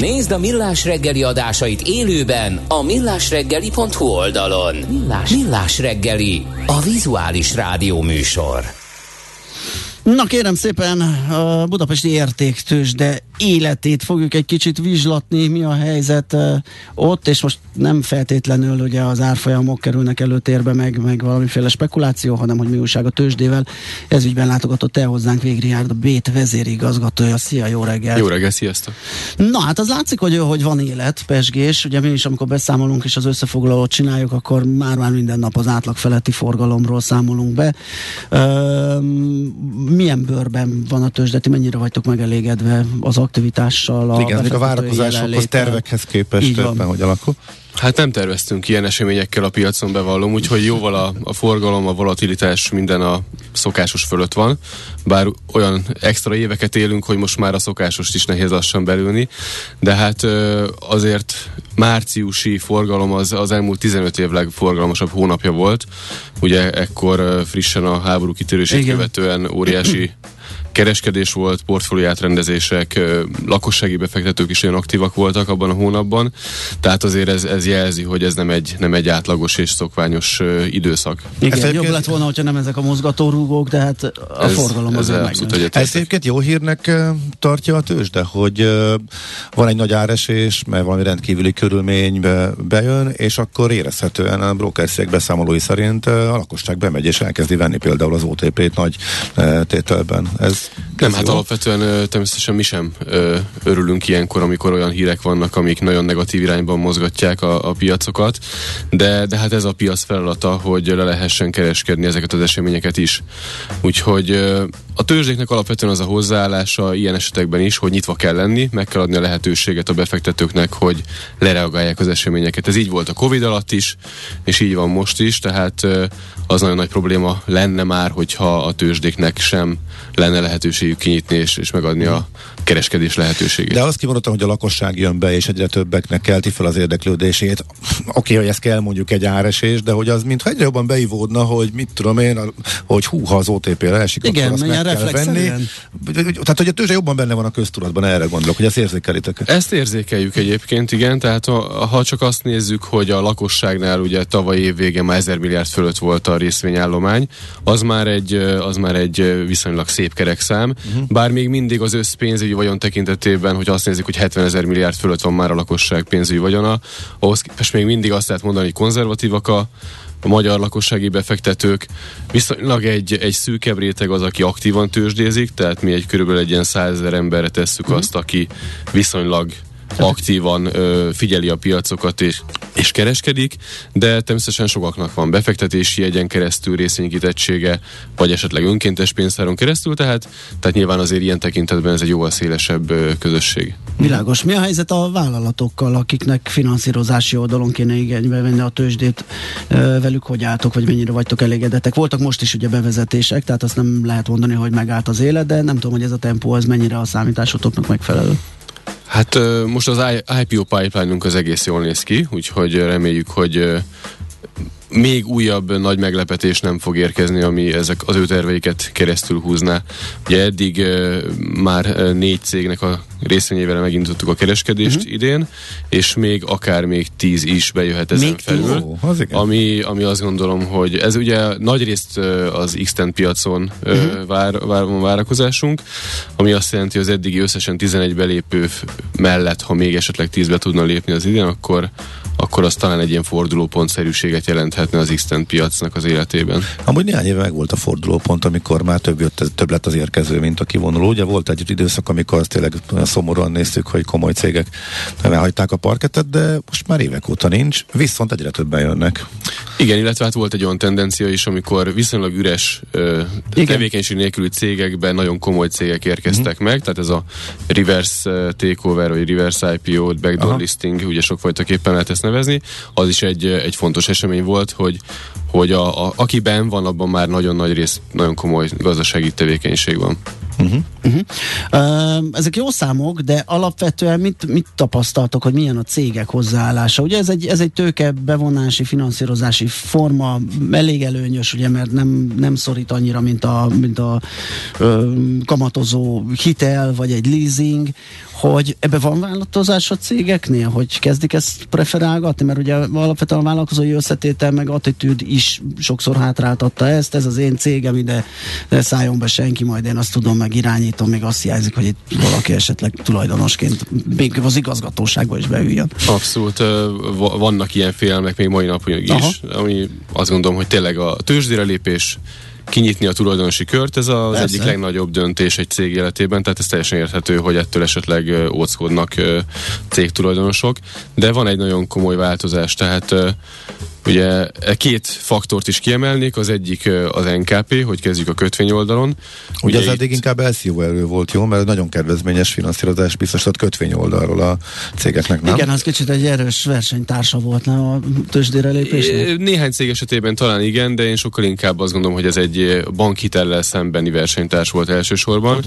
Nézd a Millás reggeli adásait élőben a millásreggeli.hu oldalon. Millás, Millás reggeli, a vizuális rádió műsor. Na kérem szépen, a budapesti értéktős, de életét fogjuk egy kicsit vizslatni, mi a helyzet ott, és most nem feltétlenül ugye az árfolyamok kerülnek előtérbe, meg, meg valamiféle spekuláció, hanem hogy mi újság a tőzsdével. Ez ügyben látogatott el hozzánk Végriárd, a Bét vezérigazgatója. Szia, jó reggel! Jó reggel, sziasztok! Na hát az látszik, hogy, hogy van élet, pesgés. Ugye mi is, amikor beszámolunk és az összefoglalót csináljuk, akkor már-már minden nap az átlag feletti forgalomról számolunk be. Uh, milyen bőrben van a tőzsdeti, mennyire vagytok megelégedve az aktivitással? A Igen, a várakozásokhoz, tervekhez képest ebben, hogy alakul. Hát nem terveztünk ilyen eseményekkel a piacon bevallom, úgyhogy jóval a, a forgalom, a volatilitás minden a szokásos fölött van, bár olyan extra éveket élünk, hogy most már a szokásost is nehéz lassan belülni, de hát azért márciusi forgalom az, az elmúlt 15 év legforgalmasabb hónapja volt, ugye ekkor frissen a háború kitörését követően óriási kereskedés volt, portfóliátrendezések, lakossági befektetők is olyan aktívak voltak abban a hónapban, tehát azért ez, ez jelzi, hogy ez nem egy, nem egy átlagos és szokványos időszak. Igen, ez jobb lett volna, hogyha nem ezek a mozgatórúgók, de hát a ez, forgalom az abszolút Ez egyébként jó hírnek tartja a tőzsde, hogy van egy nagy áresés, mert valami rendkívüli körülmény bejön, és akkor érezhetően a brokerszék beszámolói szerint a lakosság bemegy és elkezdi venni például az OTP-t nagy tételben. Ez nem, hát alapvetően természetesen mi sem örülünk ilyenkor, amikor olyan hírek vannak, amik nagyon negatív irányban mozgatják a, a piacokat, de, de hát ez a piac feladata, hogy le lehessen kereskedni ezeket az eseményeket is. Úgyhogy a tőzsdéknek alapvetően az a hozzáállása ilyen esetekben is, hogy nyitva kell lenni, meg kell adni a lehetőséget a befektetőknek, hogy lereagálják az eseményeket. Ez így volt a Covid alatt is, és így van most is, tehát az nagyon nagy probléma lenne már, hogyha a tőzsdéknek sem lenne lehetőségük kinyitni és, és megadni a kereskedés lehetőségét. De azt kimondottam, hogy a lakosság jön be, és egyre többeknek kelti fel az érdeklődését. Oké, okay, hogy ez kell mondjuk egy áresés, de hogy az mintha egyre jobban beivódna, hogy mit tudom én, hogy hú, ha az OTP-re esik, Igen, akkor azt meg kell venni. Tehát, hogy a tőzsde jobban benne van a köztudatban, erre gondolok, hogy ezt érzékelitek. Ezt érzékeljük egyébként, igen, tehát ha, ha csak azt nézzük, hogy a lakosságnál ugye tavaly év vége már 1000 milliárd fölött volt a részvényállomány, az már egy, az már egy viszonylag szép kerekszám, uh-huh. bár még mindig az összpénzügyi vagyon tekintetében, hogy azt nézik, hogy 70 ezer milliárd fölött van már a lakosság pénzügyi vagyona, ahhoz képest még mindig azt lehet mondani, hogy konzervatívak a, a magyar lakossági befektetők. Viszonylag egy, egy szűkebb réteg az, aki aktívan tőzsdézik, tehát mi egy körülbelül egy ilyen százezer emberre tesszük mm. azt, aki viszonylag aktívan ö, figyeli a piacokat és, és kereskedik, de természetesen sokaknak van befektetési jegyen keresztül részvénykitettsége, vagy esetleg önkéntes pénztáron keresztül, tehát, tehát nyilván azért ilyen tekintetben ez egy jóval szélesebb ö, közösség. Világos. Mi a helyzet a vállalatokkal, akiknek finanszírozási oldalon kéne igénybe venni a tőzsdét? Ö, velük hogy álltok, vagy mennyire vagytok elégedettek? Voltak most is ugye bevezetések, tehát azt nem lehet mondani, hogy megállt az élet, de nem tudom, hogy ez a tempó az mennyire a számításotoknak megfelelő. Hát most az IPO pipeline-unk az egész jól néz ki, úgyhogy reméljük, hogy még újabb nagy meglepetés nem fog érkezni, ami ezek az ő terveiket keresztül húzná. Ugye eddig már négy cégnek a részvényével megindítottuk a kereskedést uh-huh. idén, és még akár még tíz is bejöhet ezen még felül. Ó, az ami, ami azt gondolom, hogy ez ugye nagyrészt az x piacon uh, uh-huh. vár, vár, van várakozásunk, ami azt jelenti, hogy az eddigi összesen 11 belépő mellett, ha még esetleg 10 be tudna lépni az idén, akkor akkor az talán egy ilyen fordulópontszerűséget jelenthetne az x piacnak az életében. Amúgy néhány éve meg volt a fordulópont, amikor már több, jött, több lett az érkező, mint a kivonuló. Ugye volt egy időszak, amikor azt tényleg szomorúan néztük, hogy komoly cégek elhagyták a parketet, de most már évek óta nincs, viszont egyre többen jönnek. Igen, illetve hát volt egy olyan tendencia is, amikor viszonylag üres ö, tevékenység nélküli cégekben nagyon komoly cégek érkeztek mm-hmm. meg, tehát ez a reverse takeover, vagy reverse IPO, backdoor Aha. listing, ugye sokfajtaképpen lehet ezt nevezni, az is egy, egy fontos esemény volt, hogy, hogy a, a, akiben van, abban már nagyon nagy rész, nagyon komoly gazdasági tevékenység van. Uh-huh. Uh-huh. Uh, ezek jó számok, de alapvetően mit, mit tapasztaltok, hogy milyen a cégek hozzáállása? Ugye ez egy, ez egy tőke bevonási, finanszírozási forma, elég előnyös, ugye, mert nem, nem szorít annyira, mint a, mint a uh, kamatozó hitel, vagy egy leasing, hogy ebbe van változás a cégeknél, hogy kezdik ezt preferálgatni, mert ugye alapvetően a vállalkozói összetétel meg attitűd is sokszor hátráltatta ezt, ez az én cégem, ide ne szálljon be senki, majd én azt tudom meg irányítom, még azt hiányzik, hogy itt valaki esetleg tulajdonosként még az igazgatóságba is beüljön. Abszolút, vannak ilyen félelmek még mai napig is, Aha. ami azt gondolom, hogy tényleg a tőzsdére lépés kinyitni a tulajdonosi kört, ez az Persze. egyik legnagyobb döntés egy cég életében, tehát ez teljesen érthető, hogy ettől esetleg óckodnak cégtulajdonosok, de van egy nagyon komoly változás, tehát Ugye e két faktort is kiemelnék, az egyik az NKP, hogy kezdjük a kötvény oldalon. Ugye, Ugye az eddig inkább LCO erő volt, jó? Mert nagyon kedvezményes finanszírozás biztosított kötvény oldalról a cégeknek, nem? Igen, az kicsit egy erős versenytársa volt, nem a tőzsdére lépésnek? Néhány cég esetében talán igen, de én sokkal inkább azt gondolom, hogy ez egy bankhitellel szembeni versenytárs volt elsősorban. Hát,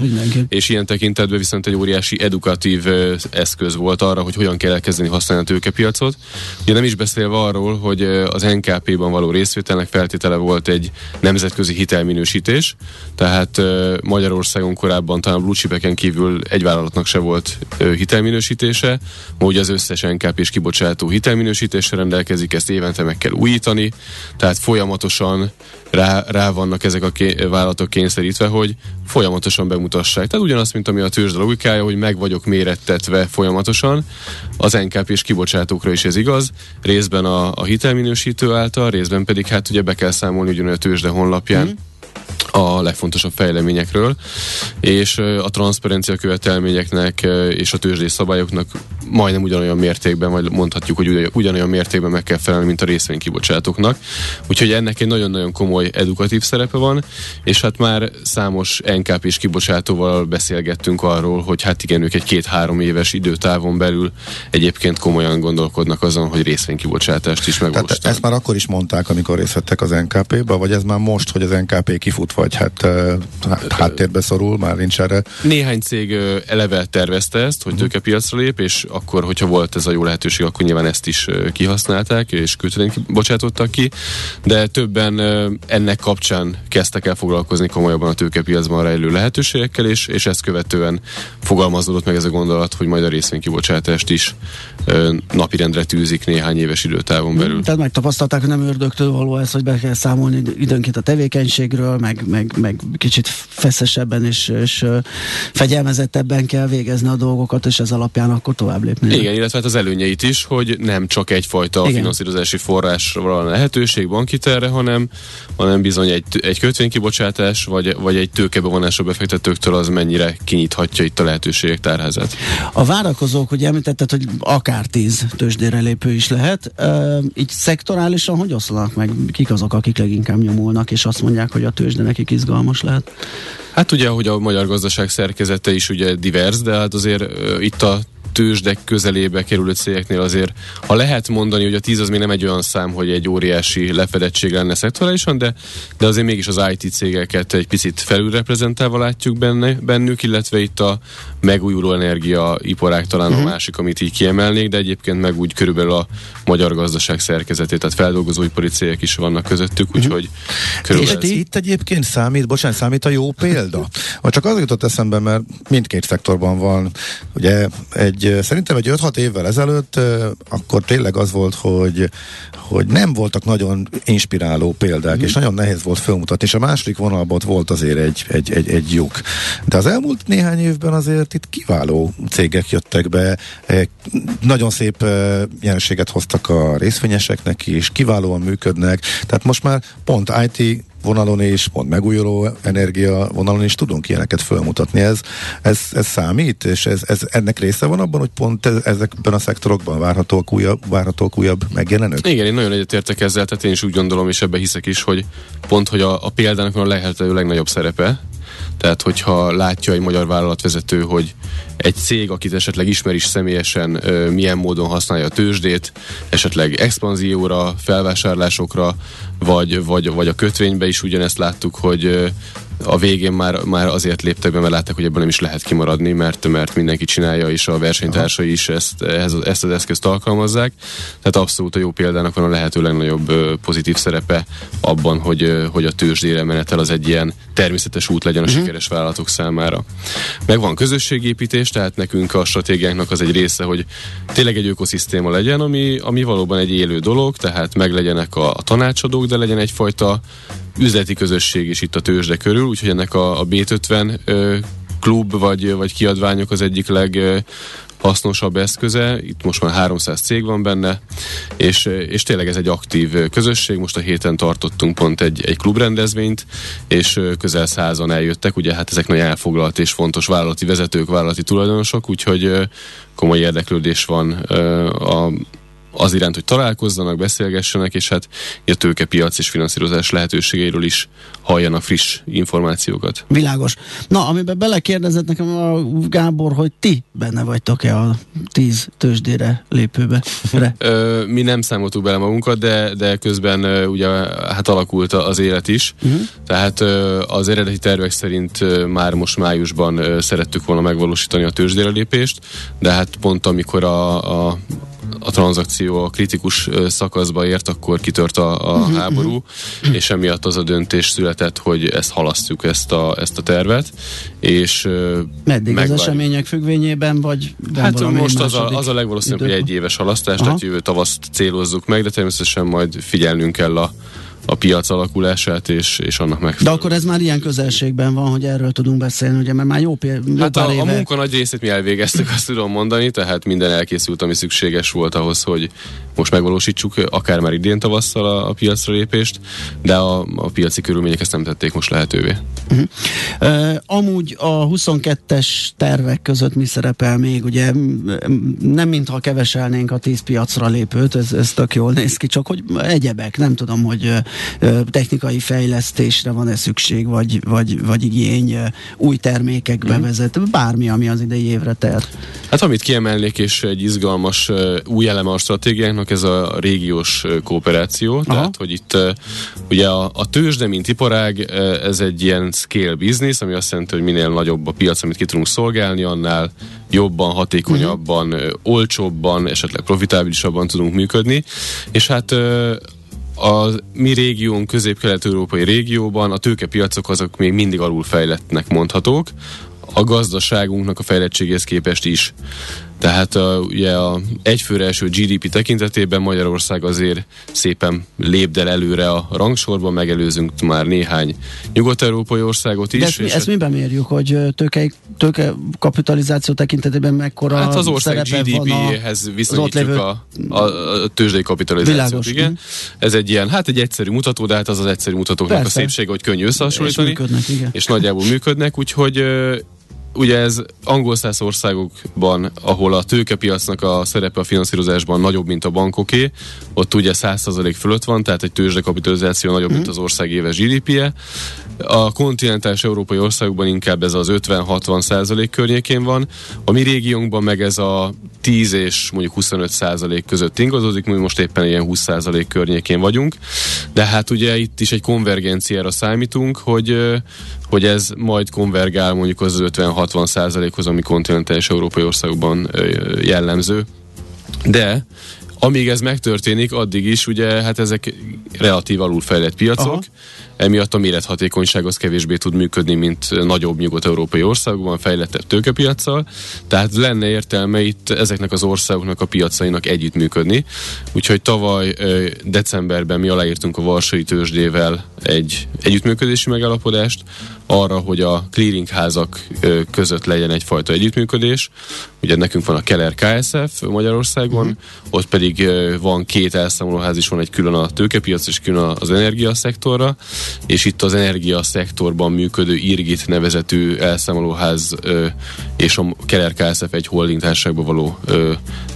és ilyen tekintetben viszont egy óriási edukatív eszköz volt arra, hogy hogyan kell elkezdeni használni a tőkepiacot. Ugye nem is beszélve arról, hogy az NKP-ban való részvételnek feltétele volt egy nemzetközi hitelminősítés, tehát Magyarországon korábban talán Blue kívül egy vállalatnak se volt hitelminősítése, ugye az összes nkp és kibocsátó hitelminősítésre rendelkezik, ezt évente meg kell újítani, tehát folyamatosan rá, rá vannak ezek a ké- vállalatok kényszerítve, hogy folyamatosan bemutassák. Tehát ugyanaz, mint ami a tőzsde logikája, hogy meg vagyok mérettetve folyamatosan, az NKP és kibocsátókra is ez igaz, részben a, a hitelminősítő által, részben pedig hát ugye be kell számolni ugyanolyan a tőzsde honlapján. Mm a legfontosabb fejleményekről, és a transzparencia követelményeknek és a tőzsdés szabályoknak majdnem ugyanolyan mértékben, vagy mondhatjuk, hogy ugyanolyan mértékben meg kell felelni, mint a részvénykibocsátóknak. Úgyhogy ennek egy nagyon-nagyon komoly edukatív szerepe van, és hát már számos NKP és kibocsátóval beszélgettünk arról, hogy hát igen, ők egy két-három éves időtávon belül egyébként komolyan gondolkodnak azon, hogy részvénykibocsátást is megvalósítanak. Tehát ezt már akkor is mondták, amikor részt vettek az NKP-ba, vagy ez már most, hogy az NKP kifut, vagy hát háttérbe szorul, már nincs erre? Néhány cég eleve tervezte ezt, hogy tőkepiacra lép, és akkor, hogyha volt ez a jó lehetőség, akkor nyilván ezt is kihasználták, és kötvényt bocsátottak ki, de többen ennek kapcsán kezdtek el foglalkozni komolyabban a tőkepiacban rejlő lehetőségekkel, és, és ezt követően fogalmazódott meg ez a gondolat, hogy majd a részvénykibocsátást is napirendre tűzik néhány éves időtávon belül. Hmm, tehát megtapasztalták, hogy nem ördögtől való ez, hogy be kell számolni időnként a tevékenységről, meg, meg, meg kicsit feszesebben és, és fegyelmezettebben kell végezni a dolgokat, és ez alapján akkor tovább lépni. Igen, illetve hát az előnyeit is, hogy nem csak egyfajta Igen. finanszírozási forrásra van lehetőség bankiterre, hanem, hanem bizony egy, egy kötvénykibocsátás, vagy, vagy egy tőkebevonásra befektetőktől az mennyire kinyithatja itt a lehetőségek tárházát. A várakozók, hogy említetted, hogy akár tíz tőzsdére lépő is lehet, így szektorálisan hogy oszlanak meg? Kik azok, akik leginkább nyomulnak, és azt mondják, hogy a tőzsde nekik izgalmas lehet? Hát ugye, hogy a magyar gazdaság szerkezete is ugye divers, de hát azért uh, itt a tőzsdek közelébe kerülő cégeknél azért, ha lehet mondani, hogy a 10 az még nem egy olyan szám, hogy egy óriási lefedettség lenne szektorálisan, de, de azért mégis az IT cégeket egy picit felülreprezentálva látjuk benne, bennük, illetve itt a megújuló energia iparág talán uh-huh. a mhm. másik, amit így kiemelnék, de egyébként meg úgy körülbelül a magyar gazdaság szerkezetét, tehát feldolgozóipari cégek is vannak közöttük, mhm. úgyhogy uh-huh. körülbelül... És itt egyébként számít, bocsánat, számít a jó példa? Vagy csak az jutott eszembe, mert mindkét szektorban van ugye egy szerintem egy 5-6 évvel ezelőtt akkor tényleg az volt, hogy, hogy nem voltak nagyon inspiráló példák, mm. és nagyon nehéz volt felmutatni, és a második vonalban volt azért egy, egy, egy, egy lyuk. De az elmúlt néhány évben azért itt kiváló cégek jöttek be, nagyon szép jelenséget hoztak a részvényeseknek is, kiválóan működnek, tehát most már pont IT vonalon is, pont megújuló energia vonalon is tudunk ilyeneket felmutatni. Ez, ez, ez számít, és ez, ez, ennek része van abban, hogy pont ez, ezekben a szektorokban várhatók újabb, várhatók újabb megjelenők? Igen, én nagyon egyetértek ezzel, tehát én is úgy gondolom, és ebbe hiszek is, hogy pont, hogy a, a példának van a lehető legnagyobb szerepe, tehát, hogyha látja egy magyar vállalatvezető, hogy egy cég, akit esetleg ismer is személyesen, milyen módon használja a tőzsdét, esetleg expanzióra, felvásárlásokra, vagy, vagy, vagy a kötvénybe is ugyanezt láttuk, hogy a végén már, már azért léptek be, mert látták, hogy ebből nem is lehet kimaradni, mert, mert mindenki csinálja, és a versenytársai is ezt, ehhez, ezt az eszközt alkalmazzák. Tehát abszolút a jó példának van a lehető legnagyobb pozitív szerepe abban, hogy, hogy a tőzsdére menetel az egy ilyen természetes út legyen a uh-huh. sikeres vállalatok számára. Meg van közösségépítés, tehát nekünk a stratégiánknak az egy része, hogy tényleg egy ökoszisztéma legyen, ami, ami valóban egy élő dolog, tehát meg legyenek a, a tanácsadók, de legyen egyfajta üzleti közösség is itt a tőzsde körül, úgyhogy ennek a, a B50 ö, klub vagy, vagy kiadványok az egyik leg hasznosabb eszköze. Itt most már 300 cég van benne, és, és tényleg ez egy aktív közösség. Most a héten tartottunk pont egy, egy klubrendezvényt, és közel százan eljöttek. Ugye hát ezek nagy elfoglalt és fontos vállalati vezetők, vállalati tulajdonosok, úgyhogy komoly érdeklődés van a az iránt, hogy találkozzanak, beszélgessenek, és hát a tőkepiac és finanszírozás lehetőségeiről is halljanak friss információkat. Világos. Na, amiben belekérdezett nekem a Gábor, hogy ti benne vagytok-e a tíz tőzsdére lépőbe? Mi nem számoltuk bele magunkat, de, de közben ugye hát alakult az élet is. Uh-huh. Tehát az eredeti tervek szerint már most májusban szerettük volna megvalósítani a tőzsdére lépést, de hát pont amikor a, a a tranzakció a kritikus szakaszba ért, akkor kitört a, a uh-huh, háború, uh-huh. és emiatt az a döntés született, hogy ezt halasztjuk, ezt a, ezt a tervet. És, Meddig megvárjuk. az események függvényében, vagy Hát most az a, az a legvalószínűbb, hogy egy éves halasztás, Aha. tehát jövő tavaszt célozzuk meg, de természetesen majd figyelnünk kell a a piac alakulását, és, és annak meg. De akkor ez már ilyen közelségben van, hogy erről tudunk beszélni, ugye, mert már jó, jó Hát a, éve... a munka nagy részét mi elvégeztük, azt tudom mondani, tehát minden elkészült, ami szükséges volt ahhoz, hogy most megvalósítsuk akár már idén tavasszal a, a piacra lépést, de a, a piaci körülmények ezt nem tették most lehetővé. Uh-huh. Uh, amúgy a 22-es tervek között mi szerepel még? Ugye nem mintha keveselnénk a 10 piacra lépőt, ez, ez tök jól néz ki, csak hogy egyebek, nem tudom, hogy technikai fejlesztésre van-e szükség, vagy, vagy, vagy igény új termékek mhm. bevezet, bármi, ami az idei évre ter. Hát amit kiemelnék, és egy izgalmas új eleme a stratégiánknak, ez a régiós kooperáció, Aha. tehát hogy itt ugye a, a tőzsde, mint iparág, ez egy ilyen scale business, ami azt jelenti, hogy minél nagyobb a piac, amit ki tudunk szolgálni, annál jobban, hatékonyabban, uh-huh. olcsóbban, esetleg profitábilisabban tudunk működni, és hát a mi régiónk, közép-kelet-európai régióban a tőkepiacok azok még mindig alulfejlettnek mondhatók, a gazdaságunknak a fejlettségéhez képest is. Tehát a, ugye a egyfőre első GDP tekintetében Magyarország azért szépen lépdel előre a rangsorban, megelőzünk már néhány nyugat-európai országot is. De ezt, mi, ezt miben mérjük, hogy tőke, tőke kapitalizáció tekintetében mekkora Hát az ország GDP-hez viszonyítjuk lévő... a, a, a tőzsdei kapitalizációt. Világos. Igen. Ez egy ilyen, hát egy egyszerű mutató, de hát az az egyszerű mutatóknak Persze. a szépsége, hogy könnyű összehasonlítani. És, működnek, igen. és nagyjából működnek, úgyhogy ugye ez angol száz országokban, ahol a tőkepiacnak a szerepe a finanszírozásban nagyobb, mint a bankoké, ott ugye 100% fölött van, tehát egy tőzsdekapitalizáció nagyobb, mm. mint mhm. az ország éves GDP-je. A kontinentális európai országokban inkább ez az 50-60 százalék környékén van. A mi régiónkban meg ez a 10 és mondjuk 25 százalék között ingadozik, mi most éppen ilyen 20 százalék környékén vagyunk. De hát ugye itt is egy konvergenciára számítunk, hogy, hogy ez majd konvergál mondjuk az 50-60 százalékhoz, ami kontinentális európai országokban jellemző. De amíg ez megtörténik, addig is ugye hát ezek relatív alulfejlett piacok, Aha emiatt a mérethatékonyság az kevésbé tud működni, mint nagyobb nyugat-európai országokban, fejlettebb tőkepiacsal, tehát lenne értelme itt ezeknek az országoknak a piacainak együttműködni. Úgyhogy tavaly decemberben mi aláírtunk a Varsai tőzsdével egy együttműködési megállapodást, arra, hogy a clearingházak között legyen egyfajta együttműködés. Ugye nekünk van a Keller KSF Magyarországon, uh-huh. ott pedig van két elszámolóház is, van egy külön a tőkepiac és külön az energiaszektorra, és itt az energiaszektorban működő Irgit nevezetű elszámolóház és a Keller KSF egy holding társaságba való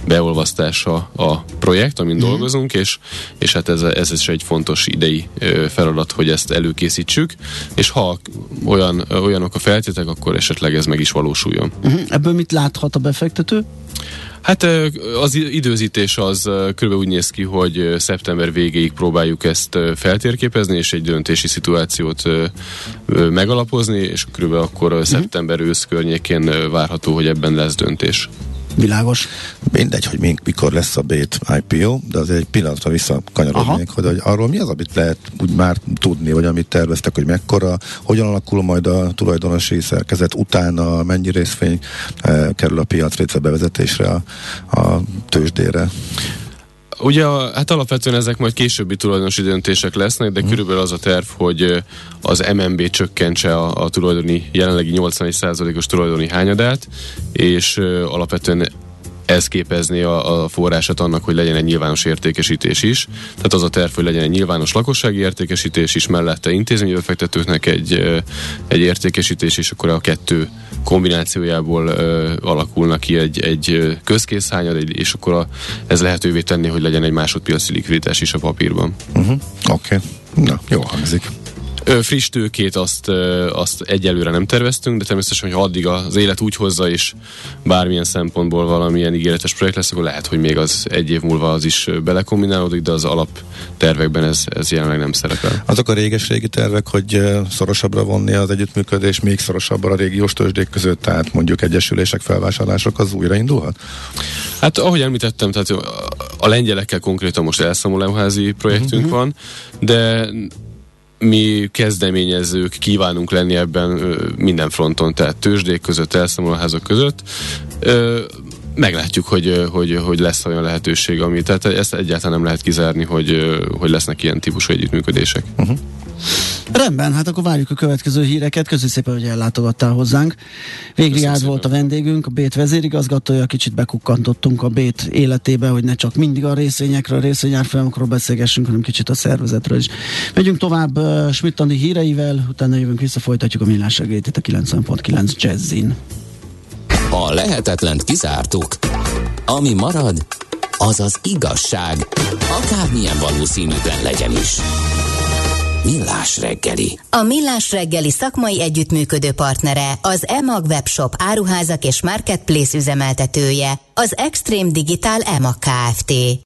beolvasztása a projekt, amin uh-huh. dolgozunk, és, és hát ez, ez is egy fontos idei feladat, hogy ezt előkészítsük, és ha olyan, olyanok a feltétek, akkor esetleg ez meg is valósuljon. Uh-huh. Ebből mit láthat a befektető? Hát az időzítés az körülbelül úgy néz ki, hogy szeptember végéig próbáljuk ezt feltérképezni, és egy döntési szituációt megalapozni, és körülbelül akkor uh-huh. szeptember ősz környékén várható, hogy ebben lesz döntés. Világos. Mindegy, hogy mikor lesz a Bét IPO, de azért egy pillanatra visszakanyarodnék, hogy, hogy arról mi az, amit lehet úgy már tudni, vagy amit terveztek, hogy mekkora, hogyan alakul majd a tulajdonosi szerkezet utána, mennyi részvény eh, kerül a piac bevezetésre a, a tőzsdére. Ugye hát alapvetően ezek majd későbbi tulajdonosi döntések lesznek, de mm. körülbelül az a terv, hogy az MNB csökkentse a, a tulajdoni, jelenlegi 81%-os tulajdoni hányadát, és alapvetően ez képezni a, a forrását annak, hogy legyen egy nyilvános értékesítés is. Tehát az a terv, hogy legyen egy nyilvános lakossági értékesítés is, mellette intézménybefektetőknek egy, egy értékesítés, és akkor a kettő kombinációjából ö, alakulnak ki egy, egy közkészhányad, egy, és akkor a, ez lehetővé tenni, hogy legyen egy másodpiaci likviditás is a papírban. Uh-huh. Oké, okay. na, jó hangzik. Friss tőkét azt, azt egyelőre nem terveztünk, de természetesen, hogy addig az élet úgy hozza, és bármilyen szempontból valamilyen ígéretes projekt lesz, akkor lehet, hogy még az egy év múlva az is belekombinálódik, de az alaptervekben ez, ez jelenleg nem szerepel. Azok a réges-régi tervek, hogy szorosabbra vonni az együttműködés, még szorosabbra a régiós tőzsdék között, tehát mondjuk egyesülések, felvásárlások, az újraindulhat? Hát ahogy említettem, tehát a lengyelekkel konkrétan most elszámolóházi projektünk uh-huh. van, de mi kezdeményezők kívánunk lenni ebben minden fronton, tehát tőzsdék között, elszámolóházak között. Meglátjuk, hogy, hogy, hogy lesz olyan lehetőség, ami, tehát ezt egyáltalán nem lehet kizárni, hogy, hogy lesznek ilyen típusú együttműködések. Uh-huh. Rendben, hát akkor várjuk a következő híreket. Köszönjük szépen, hogy ellátogattál hozzánk. Végri Ád volt a vendégünk, a Bét vezérigazgatója. Kicsit bekukkantottunk a Bét életébe, hogy ne csak mindig a részvényekről, a részvényárfolyamokról beszélgessünk, hanem kicsit a szervezetről is. Megyünk tovább uh, Schmidt híreivel, utána jövünk vissza, folytatjuk a millás regélyt a 90.9 Jazzin. A lehetetlent kizártuk. Ami marad, az az igazság, akármilyen valószínűtlen legyen is. Millás reggeli. A Millás reggeli szakmai együttműködő partnere az EMAG webshop áruházak és marketplace üzemeltetője, az Extreme Digital EMAG Kft.